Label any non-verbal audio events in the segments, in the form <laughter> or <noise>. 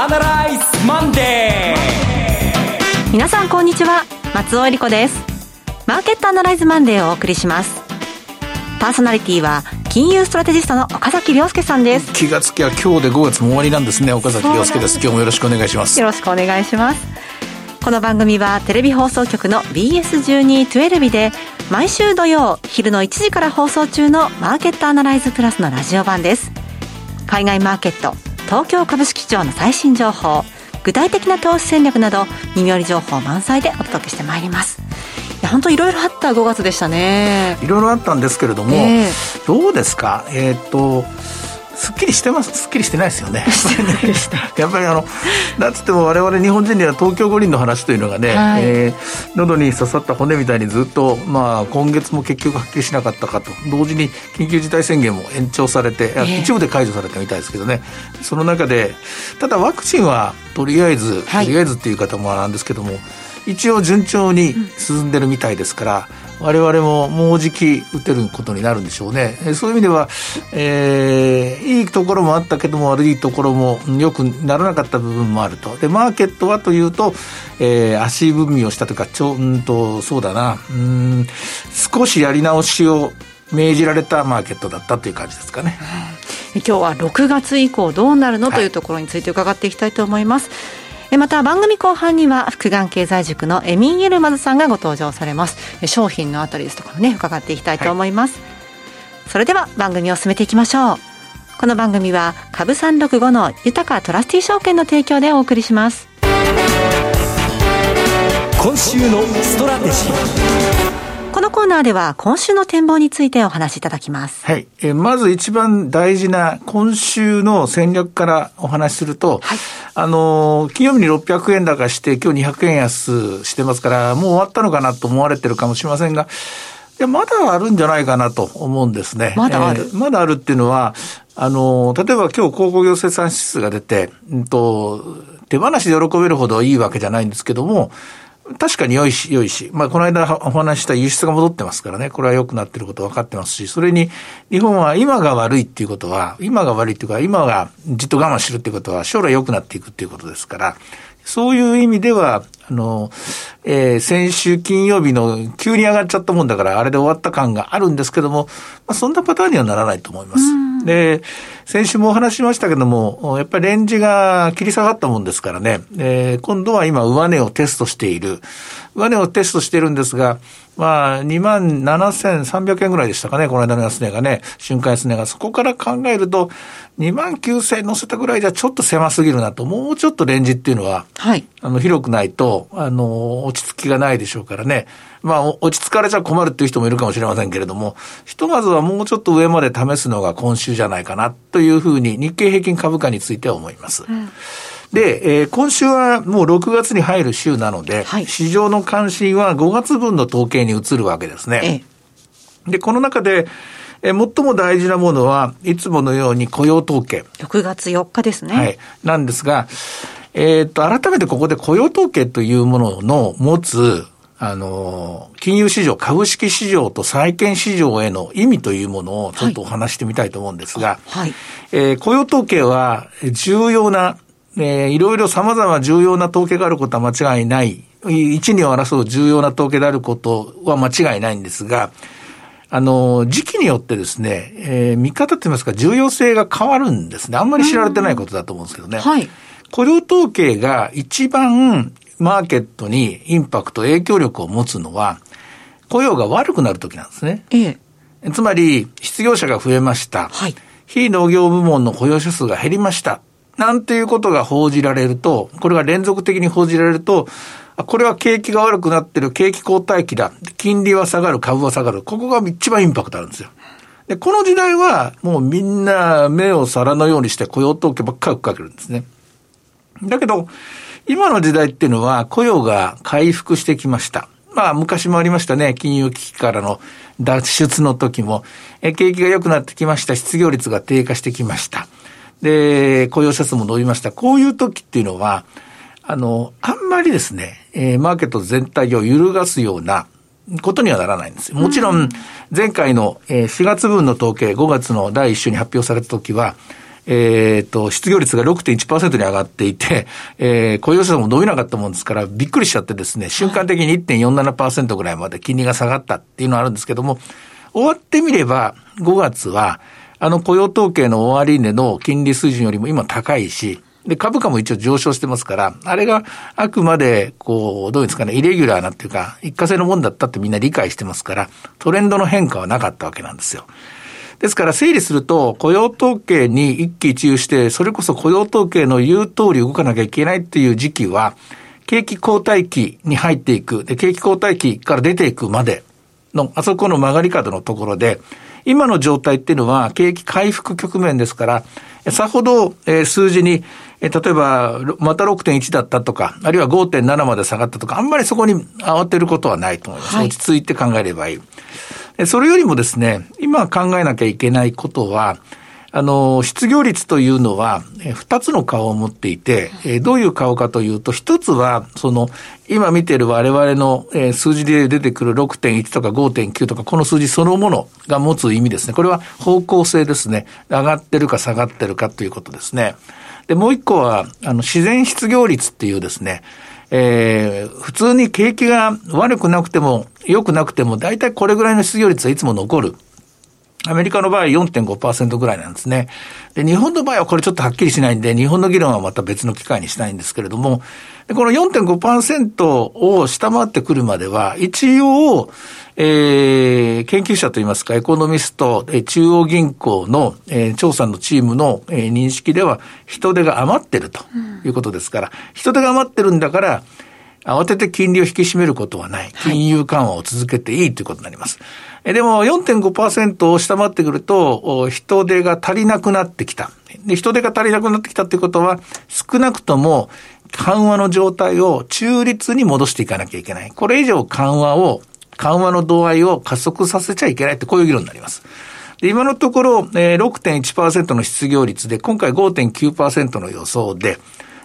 アナライズマンデー皆さんこんにちは。松尾英里子です。マーケットアナライズマンデーをお送りします。パーソナリティは金融ストラテジストの岡崎良介さんです。気がつけば今日で5月も終わりなんですね岡崎良介です。今日もよろしくお願いします。よろしくお願いします。この番組はテレビ放送局の BS1212 で毎週土曜昼の1時から放送中のマーケットアナライズプラスのラジオ版です。海外マーケット東京株式市場の最新情報具体的な投資戦略など耳寄り情報満載でお届けしてまいります。いや本当いろいろあった5月でしたね。いろいろあったんですけれども、えー、どうですか？えー、っとすっきりしてますすっきりしてないですよね。<laughs> やっぱりあのなんつっても我々日本人には東京五輪の話というのがね、はい、えー、喉に刺さった骨みたいにずっと、まあ、今月も結局はっきりしなかったかと。同時に緊急事態宣言も延長されて、えー、一部で解除されたみたいですけどね。その中でただワクチンはとりあえず、とりあえずっていう方もなんですけども一応順調に進んでるみたいですから、我々ももうじき打てることになるんでしょうね。そういう意味では、えー、いいところもあったけども悪いところも良くならなかった部分もあると。で、マーケットはというと、えー、足踏みをしたというか、ちょんと、そうだな、うん、少しやり直しを命じられたマーケットだったという感じですかね。今日は6月以降どうなるの、というところについて伺っていきたいと思います。また番組後半には福眼経済塾のエミン・エルマズさんがご登場されます。商品のあたりですとかもね伺っていきたいと思います、はい、それでは番組を進めていきましょう。この番組は株365の豊かトラスティ証券の提供でお送りします。今週のストラテジーこのコーナーでは今週の展望についてお話しいただきます。はい。えまず一番大事な今週の戦略からお話しすると、はい、あの、金曜日に600円高して今日200円安してますから、もう終わったのかなと思われてるかもしれませんが、いや、まだあるんじゃないかなと思うんですね。まだある、えー、まだあるっていうのは、あの、例えば今日鉱工業生産指数が出て、うんと、手放しで喜べるほどいいわけじゃないんですけども、確かに良いし、良いし。まあ、この間お話した輸出が戻ってますからね。これは良くなってること分かってますし、それに、日本は今が悪いっていうことは、今が悪いっていうか、今がじっと我慢するっていうことは、将来良くなっていくっていうことですから、そういう意味では、あの、えー、先週金曜日の急に上がっちゃったもんだから、あれで終わった感があるんですけども、まあ、そんなパターンにはならないと思います。で、先週もお話しましたけども、やっぱりレンジが切り下がったもんですからね、えー、今度は今上値をテストしている。上値をテストしているんですが、まあ、2万7300円ぐらいでしたかね、この間の安値がね、瞬間安値が。そこから考えると、2万9000円乗せたぐらいじゃちょっと狭すぎるなと、もうちょっとレンジっていうのは、はい。あの、広くないと、あの、落ち着きがないでしょうからね。まあ、落ち着かれちゃ困るっていう人もいるかもしれませんけれども、ひとまずはもうちょっと上まで試すのが今週じゃないかなというふうに、日経平均株価については思います。うんで、えー、今週はもう6月に入る週なので、はい、市場の関心は5月分の統計に移るわけですね。ええ、で、この中で、えー、最も大事なものは、いつものように雇用統計。6月4日ですね。はい。なんですが、えっ、と、改めてここで雇用統計というものの持つ、あの、金融市場、株式市場と債券市場への意味というものをちょっとお話してみたいと思うんですが、はい。えー、雇用統計は重要なえー、いろいろ様々重要な統計があることは間違いない。一二を争う重要な統計であることは間違いないんですが、あの、時期によってですね、えー、見方といいますか重要性が変わるんですね。あんまり知られてないことだと思うんですけどね。はい。雇用統計が一番マーケットにインパクト、影響力を持つのは、雇用が悪くなるときなんですね。ええ。つまり、失業者が増えました。はい。非農業部門の雇用者数が減りました。なんていうことが報じられると、これが連続的に報じられると、これは景気が悪くなってる景気後退期だ。金利は下がる、株は下がる。ここが一番インパクトあるんですよ。で、この時代はもうみんな目を皿のようにして雇用統計ばっかり追っかけるんですね。だけど、今の時代っていうのは雇用が回復してきました。まあ昔もありましたね。金融危機からの脱出の時も、え景気が良くなってきました。失業率が低下してきました。で、雇用者数も伸びました。こういう時っていうのは、あの、あんまりですね、えー、マーケット全体を揺るがすようなことにはならないんですよ。もちろん、前回の4月分の統計、5月の第1週に発表された時は、えっ、と、失業率が6.1%に上がっていて、えー、雇用者も伸びなかったもんですから、びっくりしちゃってですね、瞬間的に1.47%ぐらいまで金利が下がったっていうのがあるんですけども、終わってみれば、5月は、あの雇用統計の終値の金利水準よりも今高いし、で、株価も一応上昇してますから、あれがあくまで、こう、どういうんですかね、イレギュラーなっていうか、一過性のもんだったってみんな理解してますから、トレンドの変化はなかったわけなんですよ。ですから整理すると、雇用統計に一喜一憂して、それこそ雇用統計の言う通り動かなきゃいけないっていう時期は、景気後退期に入っていく、で、景気後退期から出ていくまでの、あそこの曲がり角のところで、今の状態っていうのは景気回復局面ですから、さほど、えー、数字に、えー、例えば、また6.1だったとか、あるいは5.7まで下がったとか、あんまりそこに慌てることはないと思います。はい、落ち着いて考えればいい。それよりもですね、今考えなきゃいけないことは、あの、失業率というのは、二つの顔を持っていて、どういう顔かというと、一つは、その、今見ている我々の数字で出てくる6.1とか5.9とか、この数字そのものが持つ意味ですね。これは方向性ですね。上がってるか下がってるかということですね。で、もう一個は、あの、自然失業率っていうですね、えー、普通に景気が悪くなくても、良くなくても、大体これぐらいの失業率はいつも残る。アメリカの場合4.5%ぐらいなんですね。で、日本の場合はこれちょっとはっきりしないんで、日本の議論はまた別の機会にしたいんですけれども、でこの4.5%を下回ってくるまでは、一応、えー、研究者といいますか、エコノミスト、え中央銀行の、えー、調査のチームの、えー、認識では、人手が余ってるということですから、うん、人手が余ってるんだから、慌てて金利を引き締めることはない。金融緩和を続けていいということになります。はい、でも4.5%を下回ってくると、人手が足りなくなってきた。で、人手が足りなくなってきたということは、少なくとも緩和の状態を中立に戻していかなきゃいけない。これ以上緩和を、緩和の度合いを加速させちゃいけないってこういう議論になります。今のところ、えー、6.1%の失業率で、今回5.9%の予想で、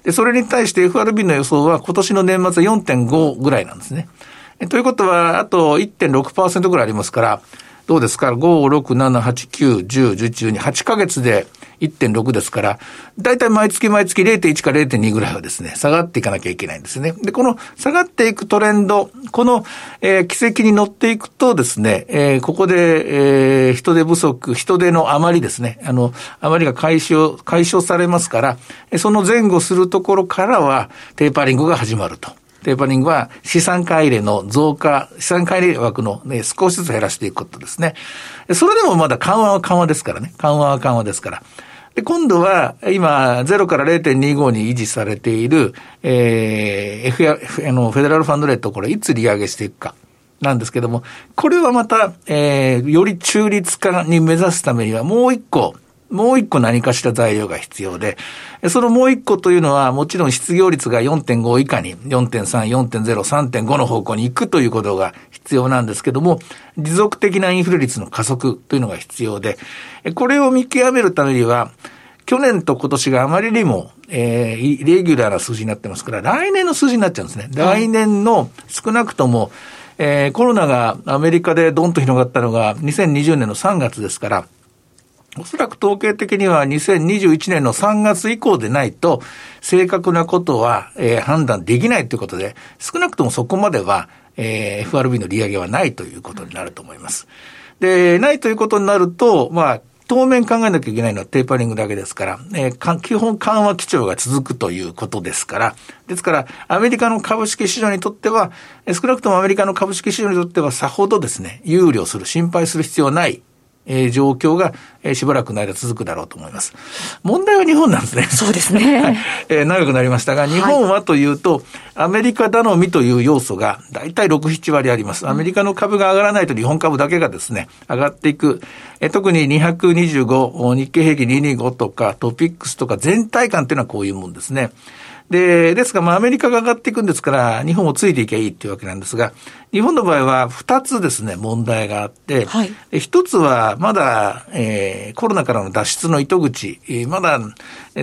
で、それに対して FRB の予想は今年の年末は4.5ぐらいなんですね。ということは、あと1.6%ぐらいありますから、どうですか ?5、6、7、8、9、10、11、12、8ヶ月で1.6ですから、だいたい毎月毎月0.1か0.2ぐらいはですね、下がっていかなきゃいけないんですね。で、この下がっていくトレンド、この、えー、奇跡に乗っていくとですね、えー、ここで、えー、人手不足、人手の余りですね、あの、余りが解消、解消されますから、その前後するところからは、テーパリングが始まると。テーパリングは資産買い入れの増加、資産買い入れ枠のね、少しずつ減らしていくことですね。それでもまだ緩和は緩和ですからね。緩和は緩和ですから。で、今度は、今、0から0.25に維持されている、えー、F や、あの、フェデラルファンドレート、これ、いつ利上げしていくか。なんですけども、これはまた、えー、より中立化に目指すためには、もう一個、もう一個何かしら材料が必要で、そのもう一個というのは、もちろん失業率が4.5以下に、4.3、4.0、3.5の方向に行くということが必要なんですけども、持続的なインフレ率の加速というのが必要で、これを見極めるためには、去年と今年があまりにも、えー、イレギュラーな数字になってますから、来年の数字になっちゃうんですね。来年の少なくとも、えー、コロナがアメリカでドンと広がったのが2020年の3月ですから、おそらく統計的には2021年の3月以降でないと、正確なことは、えー、判断できないということで、少なくともそこまでは、えー、FRB の利上げはないということになると思います。で、ないということになると、まあ、当面考えなきゃいけないのはテーパリングだけですから、えー、基本緩和基調が続くということですから、ですから、アメリカの株式市場にとっては、少なくともアメリカの株式市場にとってはさほどですね、憂慮する、心配する必要ないえー、状況が、えー、しばらくの間続くだろうと思います。問題は日本なんですね。そうですね。<laughs> はい、えー、長くなりましたが、日本はというと、はい、アメリカ頼みという要素が大体6、7割あります。アメリカの株が上がらないと日本株だけがですね、上がっていく。えー、特に225、日経平均225とかトピックスとか全体感っていうのはこういうもんですね。で、ですが、まあ、アメリカが上がっていくんですから、日本もついていけばいいっていうわけなんですが、日本の場合は2つですね、問題があって、はい、1つは、まだ、えー、コロナからの脱出の糸口、まだ、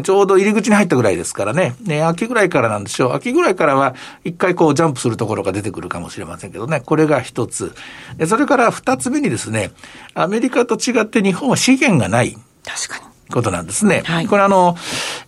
ちょうど入り口に入ったぐらいですからね、ね、秋ぐらいからなんでしょう。秋ぐらいからは、一回こう、ジャンプするところが出てくるかもしれませんけどね、これが1つ。それから2つ目にですね、アメリカと違って日本は資源がない。確かに。ことなんですね。はいこれあの、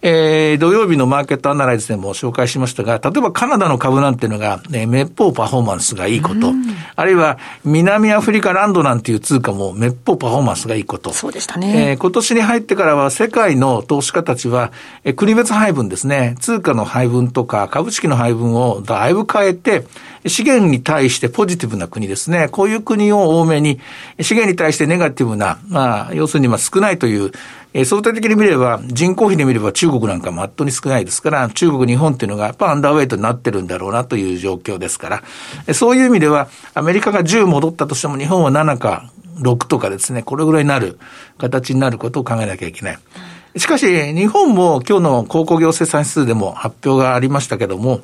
えー、土曜日のマーケットアナライズでも紹介しましたが、例えばカナダの株なんていうのが、ね、めっぽうパフォーマンスがいいこと、あるいは南アフリカランドなんていう通貨もめっぽうパフォーマンスがいいこと。そうでしたねえー今年に入ってからは世界の投資家たちは、えー国別配分ですね、通貨の配分とか株式の配分をだいぶ変えて、資源に対してポジティブな国ですね。こういう国を多めに、資源に対してネガティブな、まあ、要するにまあ少ないという、えー相対的に見れば、人口比で見れば中国なんかも圧倒に少ないですから、中国、日本っていうのがやっぱアンダーウェイトになってるんだろうなという状況ですから、そういう意味では、アメリカが10戻ったとしても日本は7か6とかですね、これぐらいになる形になることを考えなきゃいけない。しかし、日本も今日の鉱工業生産指数でも発表がありましたけども、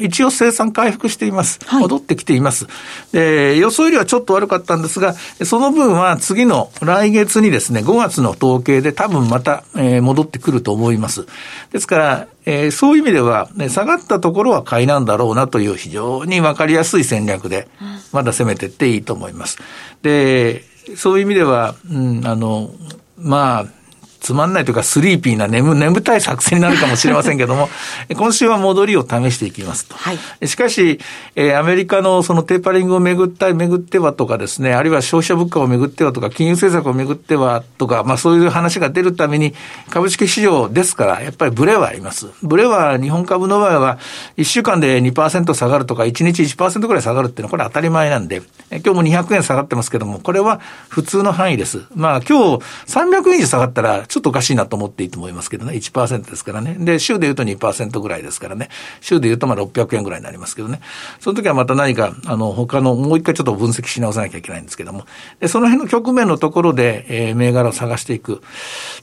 一応生産回復しています。はい戻ってきています。で、予想よりはちょっと悪かったんですが、その分は次の来月にですね、5月の統計で多分また、えー戻ってくると思います。ですから、えーそういう意味では、ね、下がったところは買いなんだろうなという非常にわかりやすい戦略で、まだ攻めていっていいと思います。で、そういう意味では、うん、あの、まあ、つまんないというか、スリーピーな眠、眠たい作戦になるかもしれませんけども、<laughs> 今週は戻りを試していきますと。はいしかし、えーアメリカのそのテーパリングをめぐったい、めぐってはとかですね、あるいは消費者物価をめぐってはとか、金融政策をめぐってはとか、まあそういう話が出るために、株式市場ですから、やっぱりブレはあります。ブレは日本株の場合は、1週間で2%下がるとか、1日1%ぐらい下がるっていうのは、これ当たり前なんで、え今日も200円下がってますけども、これは普通の範囲です。まあ今日300円以上下がったら、ちょっとおかしいなと思っていいと思いますけどね、1%ですからね。で、週で言うと2%ぐらいですからね。週で言うとまあ600円ぐらいになりますけどね。その時はまた何か、あの、他の、もう一回ちょっと分析し直さなきゃいけないんですけども。で、その辺の局面のところで、えー銘柄を探していく。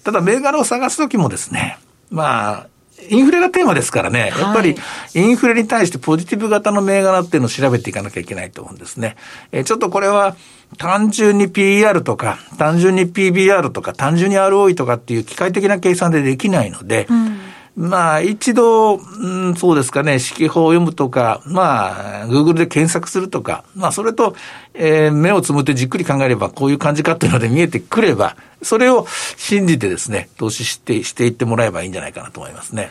ただ、銘柄を探す時もですね、まあ、インフレがテーマですからね、やっぱりインフレに対してポジティブ型の銘柄っていうのを調べていかなきゃいけないと思うんですね。えーちょっとこれは単純に PR とか、単純に PBR とか、単純に ROE とかっていう機械的な計算でできないので、まあ、一度、うん、そうですかね、指揮法を読むとか、まあ、Google で検索するとか、まあ、それと、えー目をつむってじっくり考えれば、こういう感じかっていうので見えてくれば、それを信じてですね、投資して、していってもらえばいいんじゃないかなと思いますね。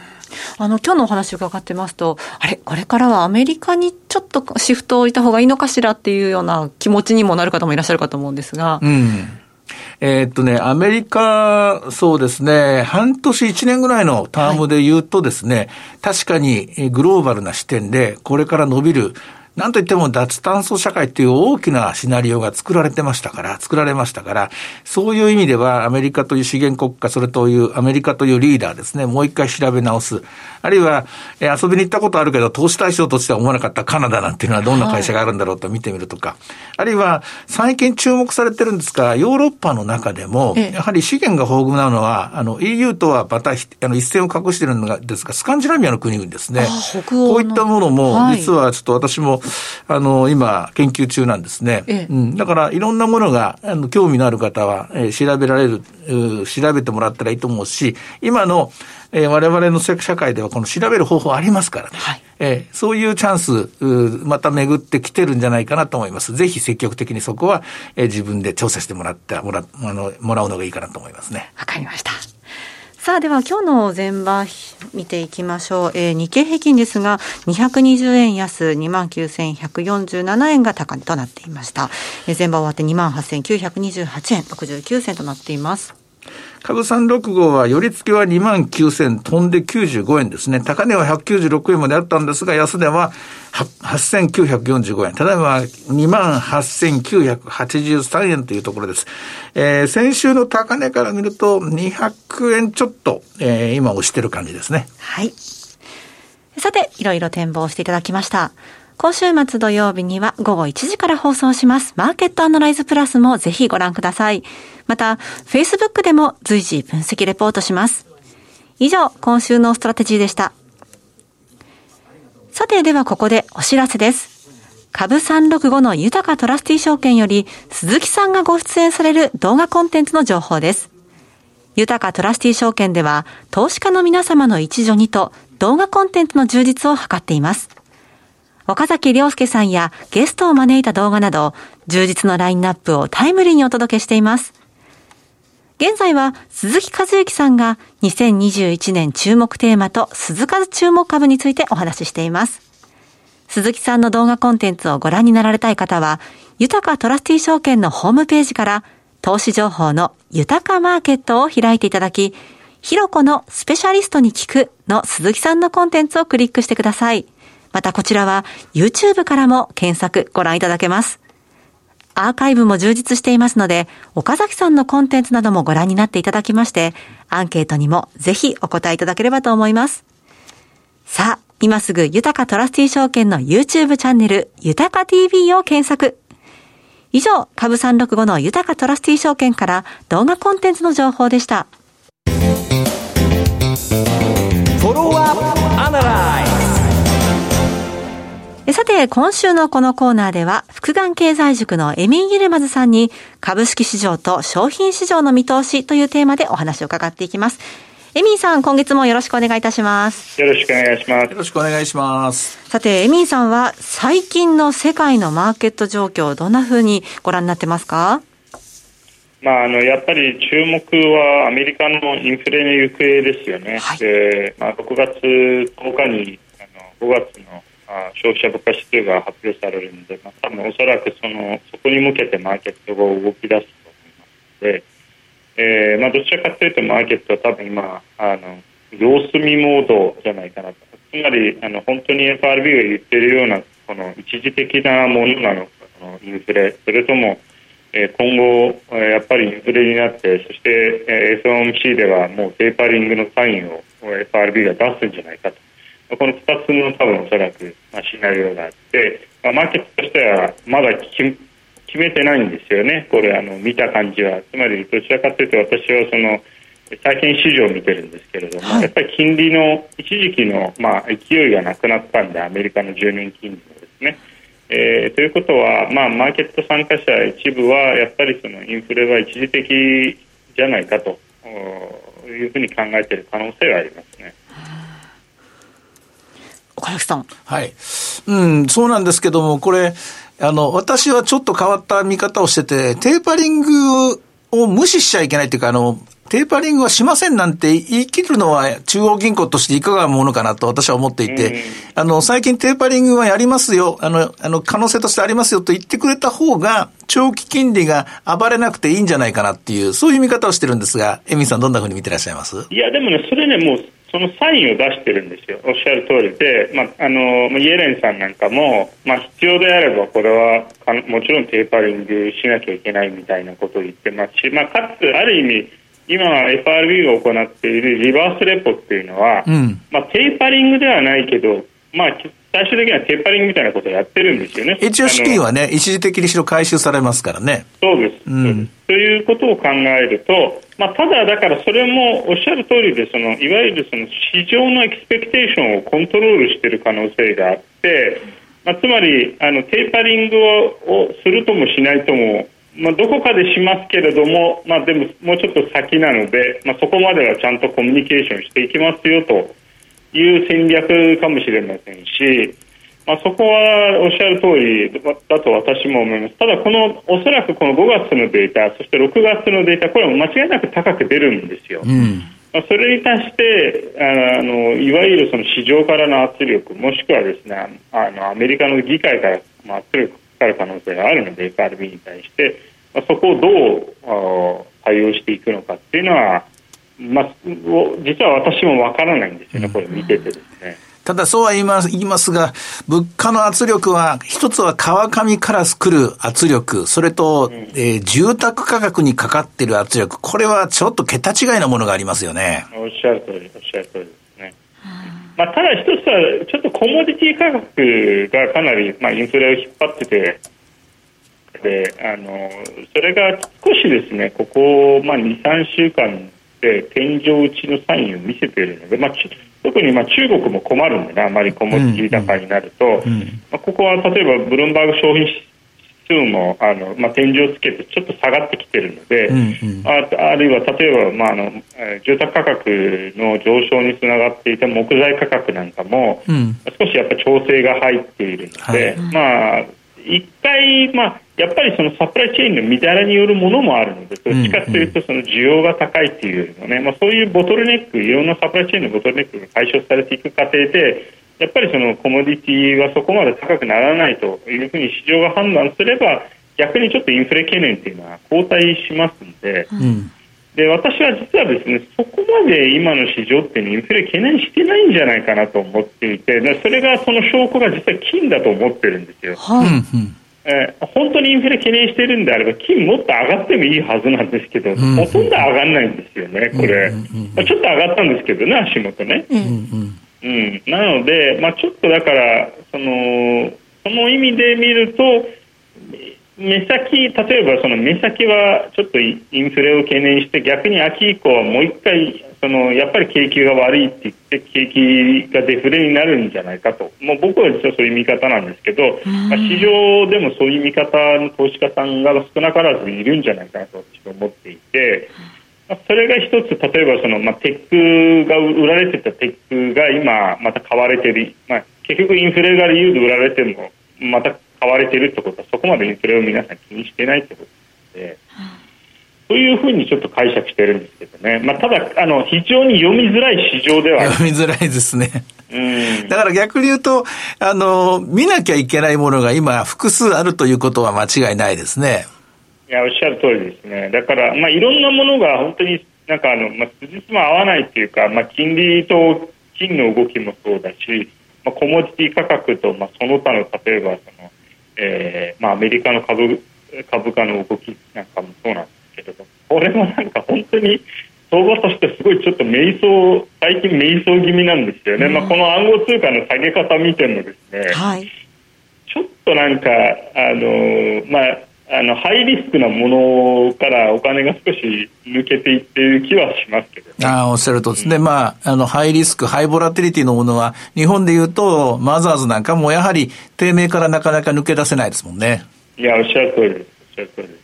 あの、今日のお話を伺ってますと、あれ、これからはアメリカにちょっとシフトを置いた方がいいのかしらっていうような気持ちにもなる方もいらっしゃるかと思うんですが、うん。えーっとね、アメリカ、そうですね、半年1年ぐらいのタームで言うとですね、確かにグローバルな視点で、これから伸びる、なんといっても脱炭素社会っていう大きなシナリオが作られてましたから、作られましたから、そういう意味ではアメリカという資源国家、それというアメリカというリーダーですね、もう一回調べ直す。あるいは、えー遊びに行ったことあるけど、投資対象としては思わなかったカナダなんていうのはどんな会社があるんだろうと見てみるとか、あるいは最近注目されてるんですが、ヨーロッパの中でも、ええやはり資源が豊富なのは、あの EU とはまたひあの一線を画しているのがですが、スカンジナビアの国々ですね。こういったものも、はい実はちょっと私も、あの、今、研究中なんですね。ええうん、だから、いろんなものが、あの、興味のある方は、えー調べられる、う調べてもらったらいいと思うし、今の、えー我々の社会では、この調べる方法ありますからね。はいえーそういうチャンス、うまた巡ってきてるんじゃないかなと思います。ぜひ積極的にそこは、えー自分で調査してもらって、もら、あの、もらうのがいいかなと思いますね。わかりました。さあ、では今日の前場見ていきましょう。えー日経平均ですが、220円安、29,147円が高値となっていました。えー前場終わって28,928円69銭となっています。株365は、寄り付きは2万9000飛んで95円ですね。高値は196円まであったんですが、安値はは8945円。ただいま2万8983円というところです。えー先週の高値から見ると200円ちょっと、えー今押してる感じですね。はい。さて、いろいろ展望していただきました。今週末土曜日には午後1時から放送します。マーケットアナライズプラスもぜひご覧ください。また、Facebook でも随時分析レポートします。以上、今週のストラテジーでした。さて、ではここでお知らせです。株365の豊トラスティ証券より鈴木さんがご出演される動画コンテンツの情報です。豊かトラスティ証券では、投資家の皆様の一助にと動画コンテンツの充実を図っています。岡崎亮介さんやゲストを招いた動画など、充実のラインナップをタイムリーにお届けしています。現在は鈴木和之さんが2021年注目テーマと鈴鹿注目株についてお話ししています。鈴木さんの動画コンテンツをご覧になられたい方は、豊かトラスティ証券のホームページから投資情報の豊かマーケットを開いていただき、ひろこのスペシャリストに聞くの鈴木さんのコンテンツをクリックしてください。またこちらは YouTube からも検索ご覧いただけます。アーカイブも充実していますので、岡崎さんのコンテンツなどもご覧になっていただきまして、アンケートにもぜひお答えいただければと思います。さあ、今すぐ豊かトラスティ証券の YouTube チャンネル、豊か TV を検索。以上、株365の豊かトラスティ証券から動画コンテンツの情報でした。フォロワーアナライさて、今週のこのコーナーでは、福眼経済塾のエミン・ギルマズさんに、株式市場と商品市場の見通しというテーマでお話を伺っていきます。エミンさん、今月もよろしくお願いいたします。よろしくお願いします。よろしくお願いします。さて、エミンさんは、最近の世界のマーケット状況、どんなふうにご覧になってますか？まあ、あのやっぱり注目はアメリカのインフレの行方ですよね、はい、でまあ、6月10日にあの5月の消費者物価指数が発表されるので、まあ、多分おそらくそのそこに向けてマーケットが動き出すと思いますので、えーまあ、どちらかというとマーケットは多分今あの様子見モードじゃないかなと。つまりあの本当に FRB が言っているようなこの一時的なものなのかのインフレ。それとも今後、やっぱりインフレになってそして FOMC ではもうテーパリングのサインを FRB が出すんじゃないかと。この2つの多分おそらく、まあ、シナリオがあって、まあ、マーケットとしてはまだ決めてないんですよね、これあの見た感じは。つまりどちらかというと私はその債券市場を見てるんですけれども、はい、やっぱり金利の一時期の、まあ、勢いがなくなったんでアメリカの10年金利のですね。えー、ということは、まあ、マーケット参加者一部はやっぱりそのインフレは一時的じゃないかというふうに考えている可能性はありますね。岡崎さん。はい。うん、そうなんですけども、これ、あの、私はちょっと変わった見方をしてて、テーパリングを無視しちゃいけないっていうか、あの、テーパリングはしませんなんて言い切るのは中央銀行としていかがなものかなと私は思っていて、あの、最近テーパリングはやりますよ、あの、あの、可能性としてありますよと言ってくれた方が、長期金利が暴れなくていいんじゃないかなっていう、そういう見方をしてるんですが、エミさんどんなふうに見てらっしゃいます？いや、でもね、それね、もう、そのサインを出してるんですよ、おっしゃる通りで、まあ、あのイエレンさんなんかも、まあ、必要であれば、これはかもちろんテーパリングしなきゃいけないみたいなことを言ってますし、まあ、かつ、ある意味、今、FRB が行っているリバースレポっていうのは、うん、まあ、テーパリングではないけど、まあ、最終的にはテーパリングみたいなことをやってるんですよね。一応資金はね、一時的にしろ回収されますからね。そうです。うん、ということを考えると、まあ、ただ、だからそれもおっしゃる通りでそのいわゆるその市場のエクスペクテーションをコントロールしている可能性があって、まあ、つまりあのテーパリングををするともしないとも、まあ、どこかでしますけれども、まあ、でももうちょっと先なので、まあ、そこまではちゃんとコミュニケーションしていきますよという戦略かもしれませんし、まあ、そこはおっしゃる通りだと私も思います。ただ、このおそらくこの5月のデータ、そして6月のデータ、これは間違いなく高く出るんですよ。うんまあ、それに対してあのいわゆるその市場からの圧力もしくはですねあのアメリカの議会から圧力がかかる可能性があるので FRB に対して、まあ、そこをどう対応していくのかっていうのはまあ、実は私もわからないんですよね、これ見ててですね。ただそうは言います言いますが、物価の圧力は、一つは川上から来る圧力、それと、うん、えー、住宅価格にかかっている圧力、これはちょっと桁違いのものがありますよね。おっしゃる通り、おっしゃる通りですね。まあ、ただ一つは、ちょっとコモディティ価格がかなり、まあ、インフレを引っ張ってて、であのそれが少しですね、ここ、まあ、2、3週間で天井打ちのサインを見せているので、まあ、特にまあ中国も困るんでね、あまり小持ち高になると、うんうん、まあ、ここは例えばブルームバーグ商品指数もあの、まあ、天井をつけてちょっと下がってきているので、うんうん、ああるいは例えば、まあ、あの住宅価格の上昇につながっていた木材価格なんかも、少しやっぱ調整が入っているので、はい、まあ一回、まあ、やっぱりそのサプライチェーンの乱れによるものもあるので、どっちかというとその需要が高いっていうよりもね、まあ、そういうボトルネック、いろんなサプライチェーンのボトルネックが解消されていく過程で、やっぱりそのコモディティはそこまで高くならないというふうに市場が判断すれば、逆にちょっとインフレ懸念っていうのは後退しますので、うん。で私は実はですねそこまで今の市場ってインフレ懸念してないんじゃないかなと思っていてそれがその証拠が実は金だと思ってるんですよ。はいえー、本当にインフレ懸念してるんであれば金もっと上がってもいいはずなんですけど、うん、ほとんど上がらないんですよね、これ、まあ、ちょっと上がったんですけどね、足元ね。うん、うん、なので、まあ、ちょっとだからその、その意味で見ると、目先、例えばその目先はちょっとインフレを懸念して逆に秋以降はもう一回そのやっぱり景気が悪いって言って景気がデフレになるんじゃないかと。もう僕は実はそういう見方なんですけど、まあ、市場でもそういう見方の投資家さんが少なからずいるんじゃないかなと私は思っていて。まあ、それが一つ例えばその、まあ、テックが売られてたテックが今また買われてる、まあ、結局インフレが理由で売られてもまた買われてるってことはそこまでインフレを皆さん気にしてないってことで、そういうふうにちょっと解釈してるんですけどね、まあ、ただあの非常に読みづらい市場では読みづらいですね。うん、だから逆に言うと、あの、見なきゃいけないものが今複数あるということは間違いないですね。いや、おっしゃる通りですね。だから、まあ、いろんなものが本当になんかあの、まあ、辻褄合わないっていうか、まあ、金利と金の動きもそうだし、まあ、コモディティ価格と、まあ、その他の例えばそのえーまあ、アメリカの株株価の動きなんかもそうなんこれもなんか本当に相場としてすごいちょっと迷走最近迷走気味なんですよね、うん、まあ、この暗号通貨の下げ方見てもですね、はい、ちょっとなんかあのまああのハイリスクなものからお金が少し抜けていっている気はしますけど、ね、ああ、おっしゃるとですね、うん、まあ、あの、ハイリスク、ハイボラティリティのものは、日本でいうと、マザーズなんかもやはり、低迷からなかなか抜け出せないですもんね。いや、おっしゃる通りです。おっしゃる通りです。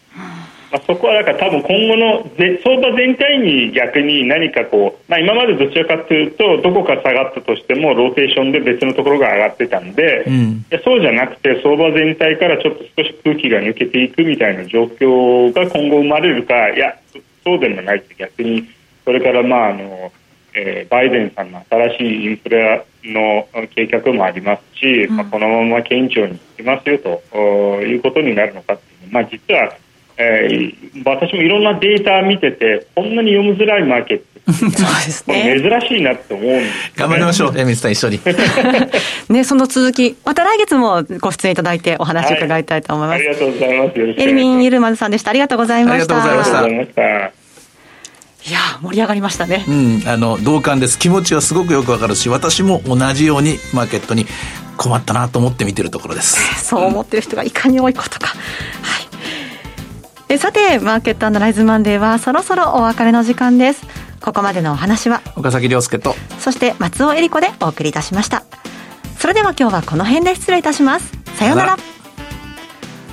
まあ、そこはだから多分今後の相場全体に逆に何かこう、まあ、今までどちらかというとどこか下がったとしてもローテーションで別のところが上がってたんで、うん、そうじゃなくて相場全体からちょっと少し空気が抜けていくみたいな状況が今後生まれるかいやそうでもないって逆にそれからまああの、えー、バイデンさんの新しいインフレの計画もありますし、うん、まあ、このまま堅調にいきますよということになるのかっていうまあ、実はえー、私もいろんなデータ見ててこんなに読みづらいマーケット <laughs> そうですね。珍しいなって思うんです、ね、頑張りましょう、<laughs> エミスさん一緒に。<laughs> ね、その続き、また来月もご出演いただいてお話を伺いたいと思います。はい、ありがとうございます。エルミン・ユルマズさんでした。ありがとうございました。ありがとうございました。いや盛り上がりましたね。うん、あの、同感です。気持ちはすごくよくわかるし、私も同じようにマーケットに困ったなと思って見てるところです。そう思ってる人がいかに多いことか。はい。えさてマーケットアナライズマンデーはそろそろお別れの時間です。ここまでのお話は岡崎亮介とそして松尾恵里子でお送りいたしました。それでは今日はこの辺で失礼いたします。さようなら。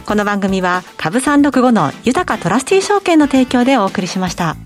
この番組は株三六五の豊かトラスティ証券の提供でお送りしました。